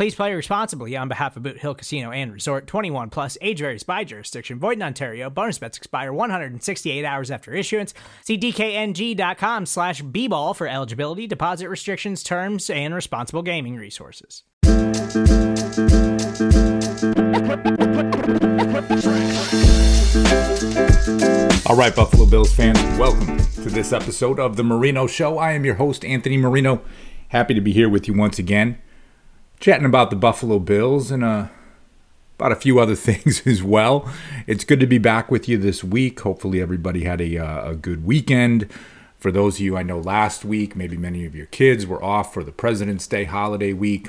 Please play responsibly on behalf of Boot Hill Casino and Resort 21 plus age varies by jurisdiction. Void in Ontario. Bonus bets expire 168 hours after issuance. See DKNG.com slash B ball for eligibility, deposit restrictions, terms, and responsible gaming resources. All right, Buffalo Bills fans, welcome to this episode of The Marino Show. I am your host, Anthony Marino. Happy to be here with you once again, chatting about the Buffalo Bills and uh, about a few other things as well. It's good to be back with you this week. Hopefully, everybody had a, uh, a good weekend. For those of you I know last week, maybe many of your kids were off for the President's Day holiday week.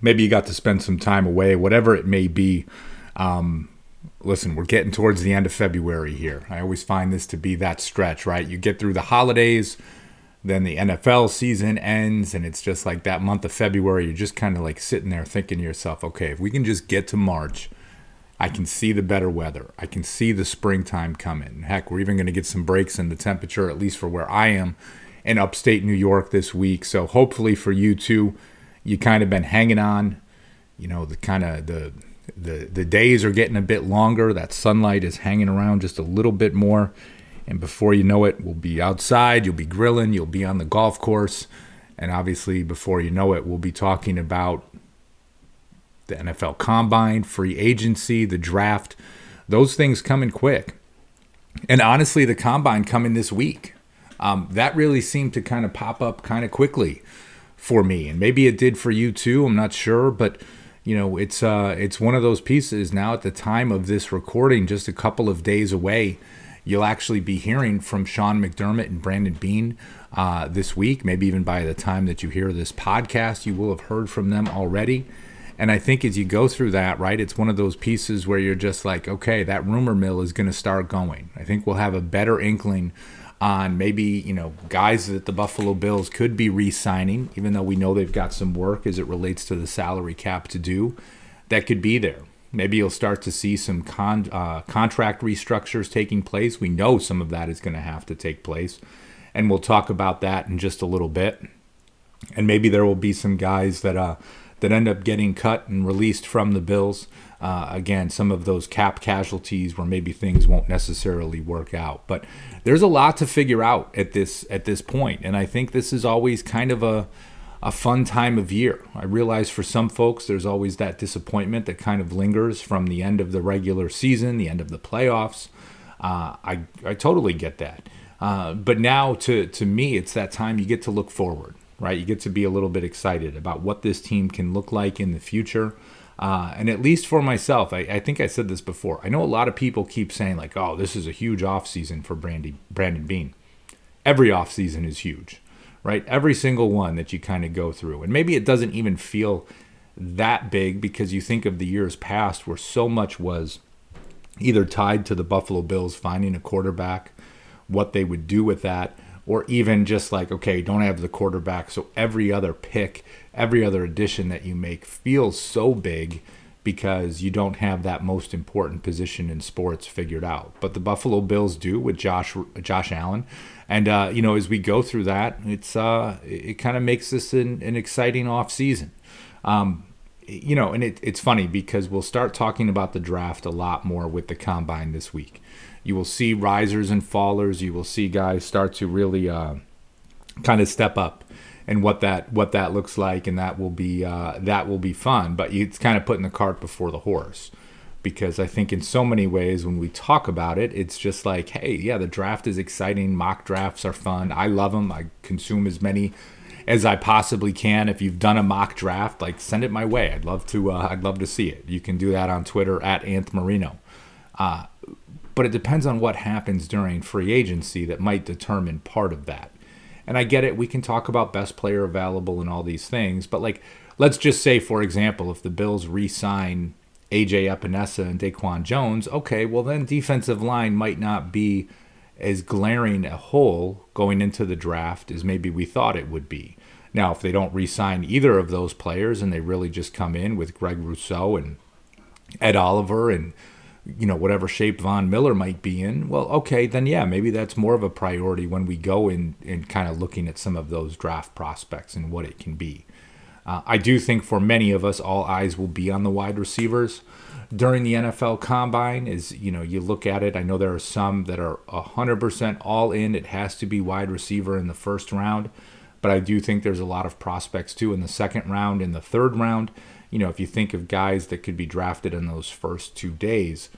Maybe you got to spend some time away, whatever it may be. Um, listen, we're getting towards the end of February here. I always find this to be that stretch, right? You get through the holidays, then the NFL season ends, and it's just like that month of February. You're just kind of like sitting there thinking to yourself, okay, if we can just get to March, I can see the better weather. I can see the springtime coming. Heck, we're even going to get some breaks in the temperature, at least for where I am in upstate New York this week. So hopefully for you too, you kind of been hanging on. You know, the kind of the the the days are getting a bit longer. That sunlight is hanging around just a little bit more, and before you know it, we'll be outside. You'll be grilling. You'll be on the golf course, and obviously, before you know it, we'll be talking about the NFL Combine, free agency, the draft. Those things coming quick, and honestly, the Combine coming this week. Um, that really seemed to kind of pop up kind of quickly for me, and maybe it did for you too. I'm not sure, but you know, it's uh, it's one of those pieces now at the time of this recording, just a couple of days away. You'll actually be hearing from Sean McDermott and Brandon Beane uh, this week. Maybe even by the time that you hear this podcast, you will have heard from them already. And I think as you go through that, right, it's one of those pieces where you're just like, okay, that rumor mill is going to start going. I think we'll have a better inkling on maybe you know guys that the Buffalo Bills could be re-signing, even though we know they've got some work as it relates to the salary cap to do. That could be there. Maybe you'll start to see some con- uh, contract restructures taking place. We know some of that is going to have to take place, and we'll talk about that in just a little bit. And maybe there will be some guys that uh, that end up getting cut and released from the Bills. Uh, again, some of those cap casualties where maybe things won't necessarily work out. But there's a lot to figure out at this at this point, and I think this is always kind of a a fun time of year. I realize for some folks, there's always that disappointment that kind of lingers from the end of the regular season, the end of the playoffs. Uh, I I totally get that. Uh, but now, to to me, it's that time you get to look forward, right? You get to be a little bit excited about what this team can look like in the future. Uh, and at least for myself, I, I, think I said this before. I know a lot of people keep saying like, "Oh, this is a huge offseason for Brandy Brandon Beane." Every offseason is huge, right? Every single one that you kind of go through, and maybe it doesn't even feel that big because you think of the years past where so much was either tied to the Buffalo Bills finding a quarterback, what they would do with that, or even just like, okay, don't have the quarterback, so every other pick every other addition that you make feels so big because you don't have that most important position in sports figured out. But the Buffalo Bills do with Josh Josh Allen, and uh, you know as we go through that, it's uh, it kind of makes this an, an exciting off season. Um, you know, and it, it's funny because we'll start talking about the draft a lot more with the combine this week. You will see risers and fallers. You will see guys start to really uh, kind of step up and what that what that looks like, and that will be uh, that will be fun. But it's kind of putting the cart before the horse. Because I think in so many ways when we talk about it, it's just like, hey, yeah, the draft is exciting. Mock drafts are fun. I love them. I consume as many as I possibly can. If you've done a mock draft, like send it my way. I'd love to. Uh, I'd love to see it. You can do that on Twitter at Anth Marino. Uh, but it depends on what happens during free agency that might determine part of that. And I get it. We can talk about best player available and all these things, but like, let's just say, for example, if the Bills re-sign AJ Epenesa and Daquan Jones, okay, well then defensive line might not be as glaring a hole going into the draft as maybe we thought it would be. Now, if they don't re-sign either of those players and they really just come in with Greg Rousseau and Ed Oliver and you know whatever shape Von Miller might be in, well, okay, then yeah, maybe that's more of a priority when we go in and kind of looking at some of those draft prospects and what it can be. Uh, I do think for many of us, all eyes will be on the wide receivers during the NFL Combine. Is you know you look at it. I know there are some that are hundred percent all in. It has to be wide receiver in the first round, but I do think there's a lot of prospects too in the second round, in the third round. You know, if you think of guys that could be drafted in those first two days,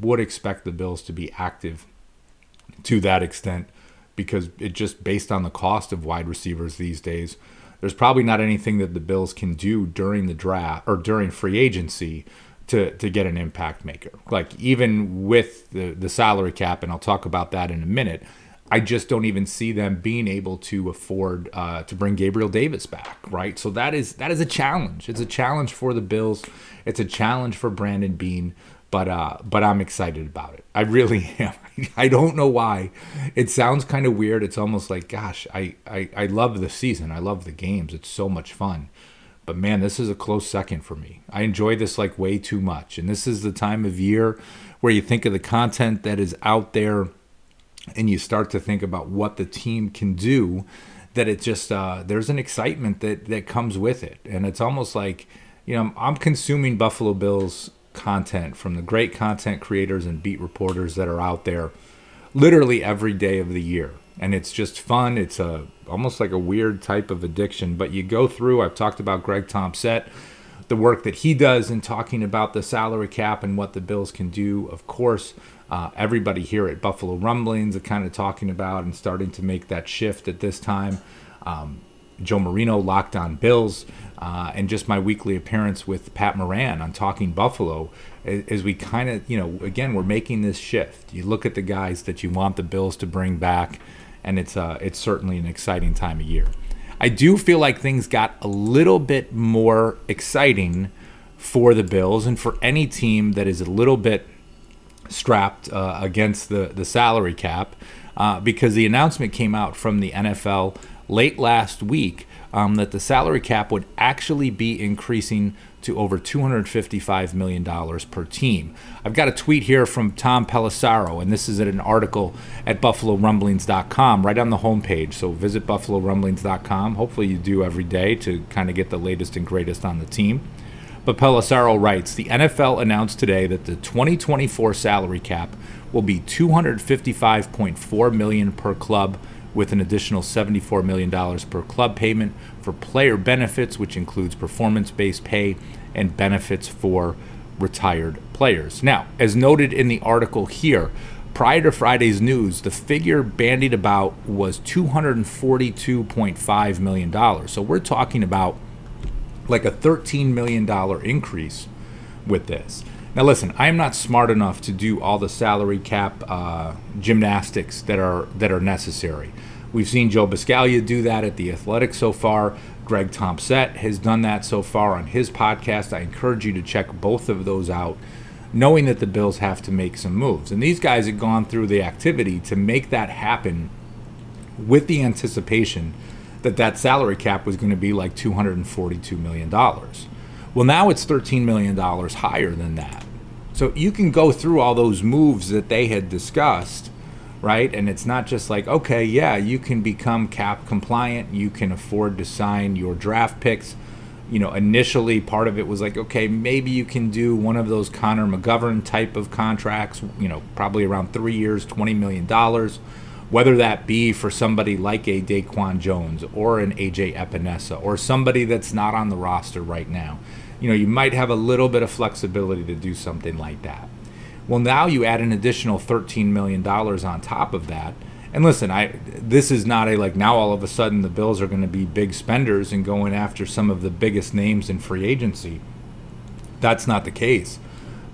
would expect the Bills to be active to that extent because it just based on the cost of wide receivers these days there's probably not anything that the Bills can do during the draft or during free agency to to get an impact maker. Like even with the the salary cap, and I'll talk about that in a minute. I just don't even see them being able to afford uh, to bring Gabriel Davis back, right? So that is that is a challenge. It's a challenge for the Bills. It's a challenge for Brandon Beane but uh, but I'm excited about it. I really am. I don't know why. It sounds kind of weird. It's almost like, gosh, I, I I love the season. I love the games. It's so much fun. But man, this is a close second for me. I enjoy this like way too much. And this is the time of year where you think of the content that is out there, and you start to think about what the team can do. That it just uh, there's an excitement that that comes with it, and it's almost like you know I'm consuming Buffalo Bills content from the great content creators and beat reporters that are out there literally every day of the year. And it's just fun. It's a almost like a weird type of addiction. But you go through i've talked about greg thompson the work that he does in talking about the salary cap and what the bills can do. Of course uh, everybody here at buffalo rumblings are kind of talking about and starting to make that shift at this time. Um, Joe Marino, Locked On Bills, uh, and just my weekly appearance with Pat Moran on Talking Buffalo, as we kind of, you know, again, we're making this shift. You look at the guys that you want the Bills to bring back, and it's uh, it's certainly an exciting time of year. I do feel like things got a little bit more exciting for the Bills and for any team that is a little bit strapped uh, against the, the salary cap uh, because the announcement came out from the NFL late last week um, that the salary cap would actually be increasing to over $255 million per team. I've got a tweet here from Tom Pelissero, and this is at an article at BuffaloRumblings.com right on the homepage. So visit BuffaloRumblings.com. Hopefully, you do every day to kind of get the latest and greatest on the team. But Pelissero writes The NFL announced today that the 2024 salary cap will be 255.4 million per club with an additional $74 million per club payment for player benefits, which includes performance based pay and benefits for retired players. Now, as noted in the article here, prior to Friday's news, the figure bandied about was $242.5 million. So we're talking about like a $13 million increase with this. Now, listen, I am not smart enough to do all the salary cap uh, gymnastics that are that are necessary. We've seen Joe Buscaglia do that at the Athletic so far. Greg Thompson has done that so far on his podcast. I encourage you to check both of those out, knowing that the Bills have to make some moves. And these guys have gone through the activity to make that happen with the anticipation that that salary cap was going to be like $242 million. Well, now it's $13 million higher than that. So you can go through all those moves that they had discussed, right? And it's not just like, okay, yeah, you can become cap compliant, you can afford to sign your draft picks. You know, initially part of it was like, okay, maybe you can do one of those Connor McGovern type of contracts, you know, probably around three years, $20 million whether that be for somebody like a Daquan Jones or an AJ Epenesa or somebody that's not on the roster right now you know, you might have a little bit of flexibility to do something like that. Well, now you add an additional $13 million on top of that. And listen, I this is not a like now all of a sudden the Bills are going to be big spenders and going after some of the biggest names in free agency. That's not the case.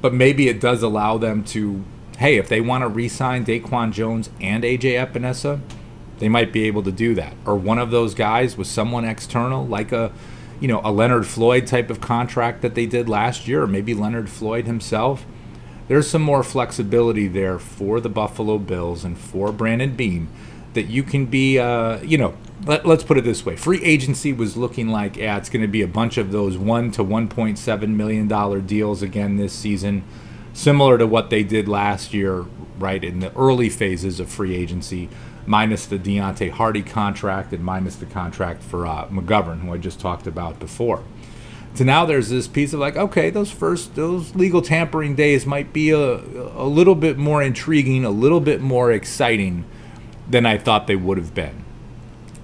But maybe it does allow them to hey, if they want to re-sign Daquan Jones and AJ Epenesa, they might be able to do that. Or one of those guys with someone external, like a you know, a Leonard Floyd type of contract that they did last year, or maybe Leonard Floyd himself. There's some more flexibility there for the Buffalo Bills and for Brandon Beane that you can be, uh, you know, let, us put it this way. Free agency was looking like, yeah, it's going to be a bunch of those 1 to $1.7 million deals again this season, similar to what they did last year, right, in the early phases of free agency minus the Deonte Harty contract and minus the contract for uh, McGovern, who I just talked about before. So now there's this piece of like, okay, those first those legal tampering days might be a a little bit more intriguing, a little bit more exciting than I thought they would have been.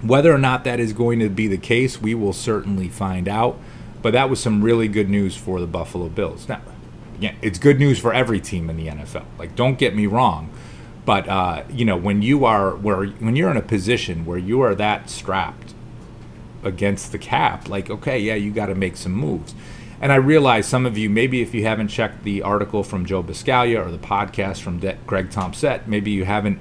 Whether or not that is going to be the case, we will certainly find out. But that was some really good news for the Buffalo Bills. Now, again, it's good news for every team in the NFL. Like, don't get me wrong but uh, you know, when you are where when you're in a position where you are that strapped against the cap, like okay, yeah, you got to make some moves. And I realize some of you, maybe if you haven't checked the article from Joe Buscaglia or the podcast from De- Greg Thompson, maybe you haven't,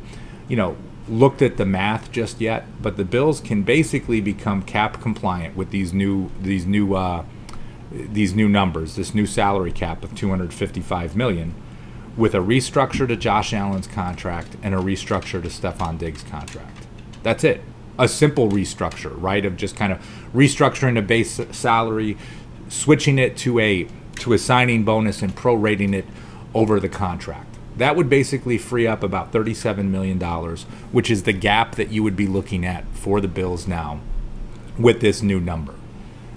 you know, looked at the math just yet. But the Bills can basically become cap compliant with these new these new uh, these new numbers, this new salary cap of 255 million with a restructure to Josh Allen's contract and a restructure to Stefon Diggs' contract. That's it. A simple restructure, right? Of just kind of restructuring a base salary, switching it to a to a signing bonus and prorating it over the contract. That would basically free up about $37 million, which is the gap that you would be looking at for the Bills now with this new number.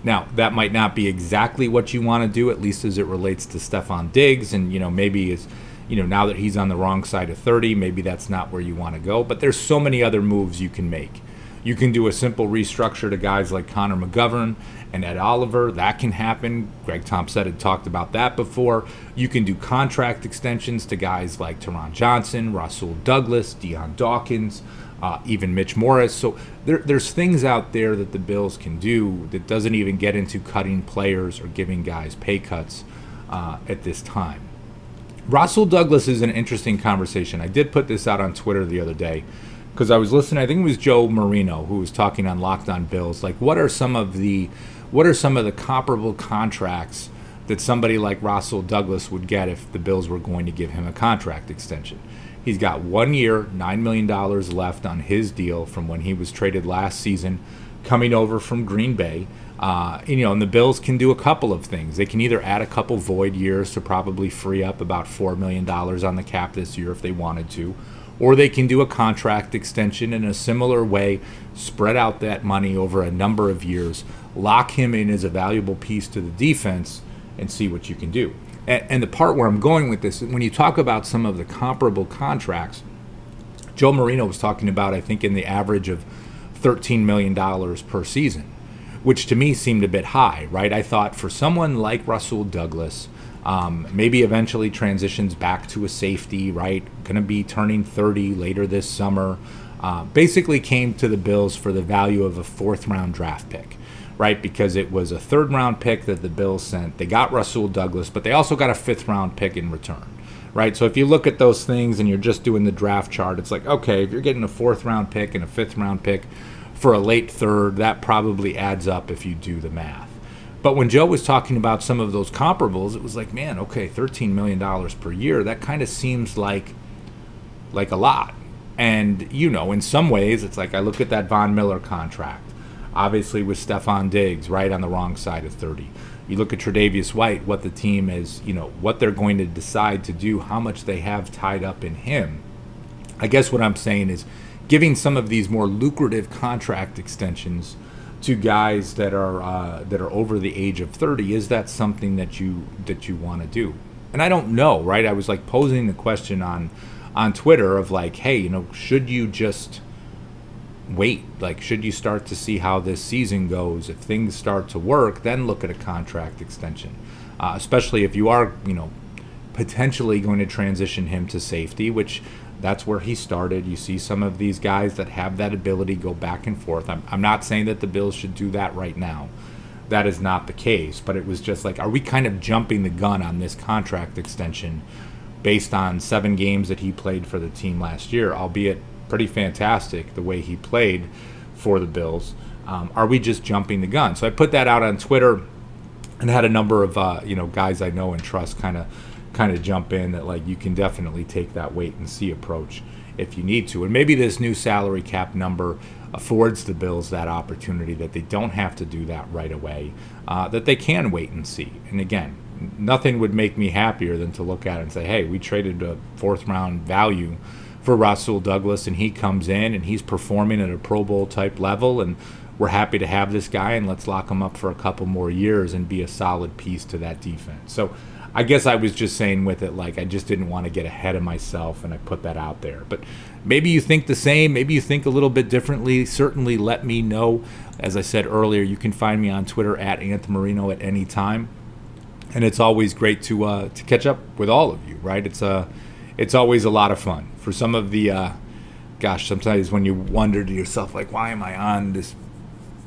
Now, that might not be exactly what you want to do, at least as it relates to Stefon Diggs, and you know, maybe is you know, now that he's on the wrong side of 30, maybe that's not where you want to go. But there's so many other moves you can make. You can do a simple restructure to guys like Connor McGovern and Ed Oliver. That can happen. Greg Thompson had talked about that before. You can do contract extensions to guys like Taron Johnson, Rasul Douglas, Dion Dawkins, uh, even Mitch Morse. So there, there's things out there that the Bills can do that doesn't even get into cutting players or giving guys pay cuts uh, at this time. Rasul Douglas is an interesting conversation. I did put this out on Twitter the other day because I was listening. I think it was Joe Marino who was talking on Locked On Bills. Like, what are some of the what are some of the comparable contracts that somebody like Rasul Douglas would get if the Bills were going to give him a contract extension? He's got one year, nine million dollars left on his deal from when he was traded last season, coming over from Green Bay. Uh, you know, and the Bills can do a couple of things. They can either add a couple void years to probably free up about $4 million on the cap this year if they wanted to, or they can do a contract extension in a similar way, spread out that money over a number of years, lock him in as a valuable piece to the defense, and see what you can do. And, and the part where I'm going with this, when you talk about some of the comparable contracts, Joe Marino was talking about, I think, in the average of $13 million per season which to me seemed a bit high, right? I thought for someone like Rasul Douglas, um, maybe eventually transitions back to a safety, right? Going to be turning 30 later this summer. Uh, basically came to the Bills for the value of a fourth round draft pick, right? Because it was a third round pick that the Bills sent. They got Rasul Douglas, but they also got a fifth round pick in return, right? So if you look at those things and you're just doing the draft chart, it's like, okay, if you're getting a fourth round pick and a fifth round pick, for a late third, that probably adds up if you do the math. But when Joe was talking about some of those comparables, it was like, man, okay, $13 million per year, that kind of seems like like a lot. And, you know, in some ways, it's like I look at that Von Miller contract, obviously with Stefon Diggs right on the wrong side of 30. You look at Tre'Davious White, what the team is, you know, what they're going to decide to do, how much they have tied up in him. I guess what I'm saying is giving some of these more lucrative contract extensions to guys that are uh, that are over the age of 30 is that something that you that you want to do and i don't know right i was like posing the question on on twitter of like hey you know should you just wait? Like, should you start to see how this season goes? If things start to work, then look at a contract extension. Uh, especially if you are, you know, potentially going to transition him to safety, which that's where he started. You see some of these guys that have that ability go back and forth. I'm, I'm not saying that the Bills should do that right now. That is not the case. But it was just like, are we kind of jumping the gun on this contract extension based on seven games that he played for the team last year, albeit pretty fantastic the way he played for the Bills? Um, are we just jumping the gun? So I put that out on Twitter and had a number of uh, you know guys I know and trust kind of kind of jump in that like you can definitely take that wait and see approach if you need to. And maybe this new salary cap number affords the Bills that opportunity that they don't have to do that right away, uh, that they can wait and see. And again, nothing would make me happier than to look at it and say, hey, we traded a fourth round value for Rasul Douglas and he comes in and he's performing at a Pro Bowl type level and we're happy to have this guy and let's lock him up for a couple more years and be a solid piece to that defense. So I guess I was just saying with it, like, I just didn't want to get ahead of myself and I put that out there. But maybe you think the same, maybe you think a little bit differently. Certainly let me know. As I said earlier, you can find me on Twitter at Marino at any time. And it's always great to uh, to catch up with all of you, right? It's uh, it's always a lot of fun. For some of the, uh, gosh, sometimes when you wonder to yourself, like, why am I on this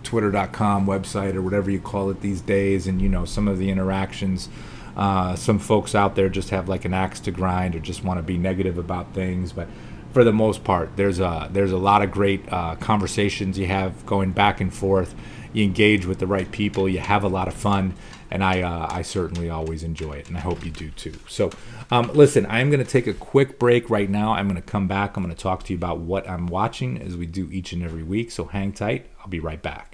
Twitter.com website or whatever you call it these days? And, you know, some of the interactions uh, some folks out there just have like an axe to grind or just want to be negative about things, but for the most part, there's a there's a lot of great uh, conversations you have going back and forth. You engage with the right people. You have a lot of fun, and I uh, I certainly always enjoy it, and I hope you do too. So, um, listen, I'm going to take a quick break right now. I'm going to come back. I'm going to talk to you about what I'm watching as we do each and every week. So hang tight. I'll be right back.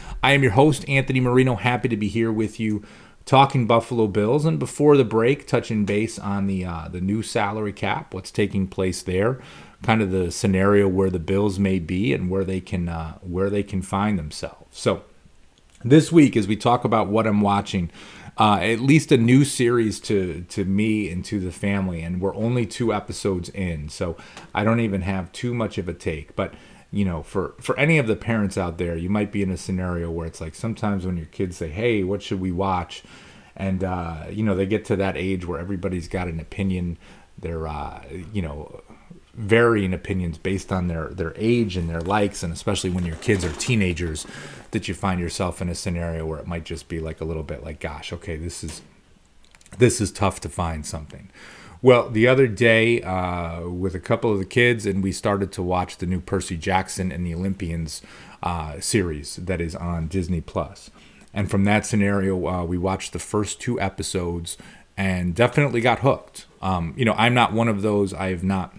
I am your host, Anthony Marino. Happy to be here with you talking Buffalo Bills. And before the break, touching base on the uh, the new salary cap, what's taking place there, kind of the scenario where the Bills may be and where they can uh, where they can find themselves. So this week, as we talk about what I'm watching, uh, at least a new series to to me and to the family, and we're only two episodes in, so I don't even have too much of a take, but you know, for for any of the parents out there, you might be in a scenario where it's like sometimes when your kids say, "Hey, what should we watch?" and uh, you know they get to that age where everybody's got an opinion. They're uh, you know varying opinions based on their their age and their likes, and especially when your kids are teenagers, that you find yourself in a scenario where it might just be like a little bit like, "Gosh, okay, this is this is tough to find something." Well, the other day uh, with a couple of the kids, and we started to watch the new Percy Jackson and the Olympians uh, series that is on Disney Plus. And from that scenario, uh, we watched the first two episodes and definitely got hooked. Um, you know, I'm not one of those. I have not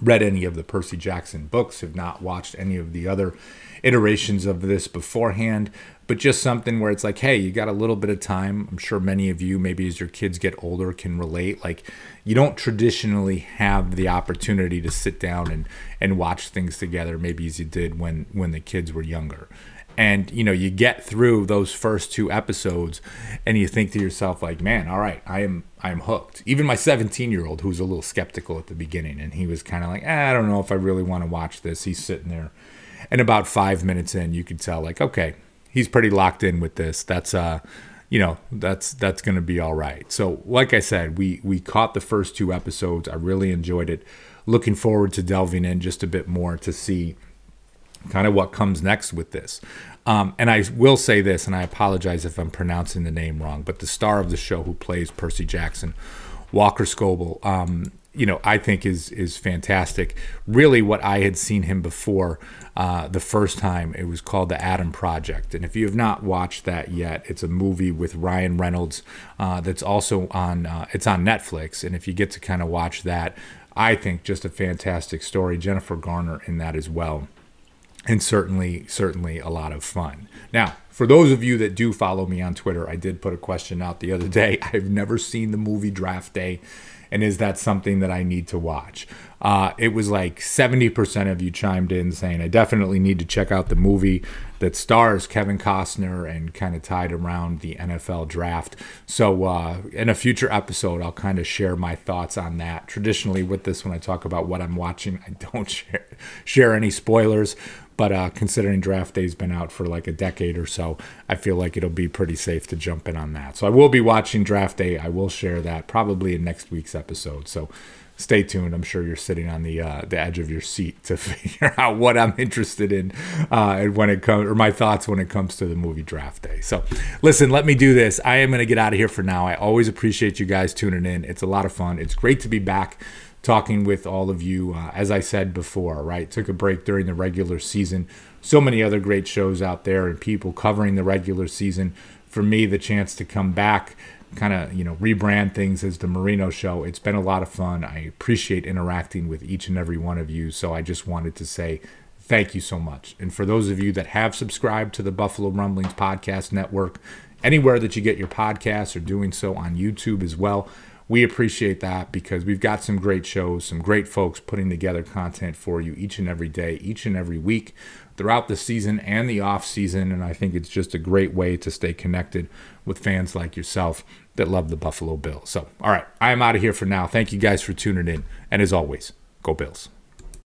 read any of the Percy Jackson books, have not watched any of the other iterations of this beforehand, but just something where it's like, hey, you got a little bit of time. I'm sure many of you, maybe as your kids get older, can relate. Like, you don't traditionally have the opportunity to sit down and, and watch things together, maybe as you did when, when the kids were younger. And you know, you get through those first two episodes, and you think to yourself, like, man, all right, I am I am hooked. Even my 17 year old, who's a little skeptical at the beginning, and he was kind of like, eh, I don't know if I really want to watch this. He's sitting there and about five minutes in, you could tell like, okay, he's pretty locked in with this. That's uh, you know, that's that's gonna be all right. So, like I said, we we caught the first two episodes. I really enjoyed it. Looking forward to delving in just a bit more to see kind of what comes next with this. Um, and I will say this, and I apologize if I'm pronouncing the name wrong, but the star of the show who plays Percy Jackson, Walker Scobell, um, you know, I think is is fantastic. Really, what I had seen him before uh, the first time, it was called The Adam Project. And if you have not watched that yet, it's a movie with Ryan Reynolds uh, that's also on uh, it's on Netflix. And if you get to kind of watch that, I think just a fantastic story. Jennifer Garner in that as well and certainly certainly a lot of fun now for those of you that do follow me on twitter i did put a question out the other day i've never seen the movie draft day and is that something that I need to watch? Uh, it was like 70% of you chimed in saying, I definitely need to check out the movie that stars Kevin Costner and kind of tied around the NFL draft. So, uh, in a future episode, I'll kind of share my thoughts on that. Traditionally, with this, when I talk about what I'm watching, I don't share, share any spoilers. But uh, considering draft day's been out for like a decade or so, I feel like it'll be pretty safe to jump in on that. So I will be watching draft day. I will share that probably in next week's episode. So stay tuned. I'm sure you're sitting on the uh, the edge of your seat to figure out what I'm interested in uh, and when it comes or my thoughts when it comes to the movie draft day. So listen, let me do this. I am going to get out of here for now. I always appreciate you guys tuning in. It's a lot of fun. It's great to be back talking with all of you. Uh, as I said before, right? Took a break during the regular season. So many other great shows out there and people covering the regular season. For me, the chance to come back, kind of, you know, rebrand things as the Marino Show. It's been a lot of fun. I appreciate interacting with each and every one of you. So I just wanted to say thank you so much. And for those of you that have subscribed to the Buffalo Rumblings Podcast Network, anywhere that you get your podcasts or doing so on YouTube as well, we appreciate that because we've got some great shows, some great folks putting together content for you each and every day, each and every week throughout the season and the off season. And I think it's just a great way to stay connected with fans like yourself that love the Buffalo Bills. So, all right, I am out of here for now. Thank you guys for tuning in. And as always, go Bills.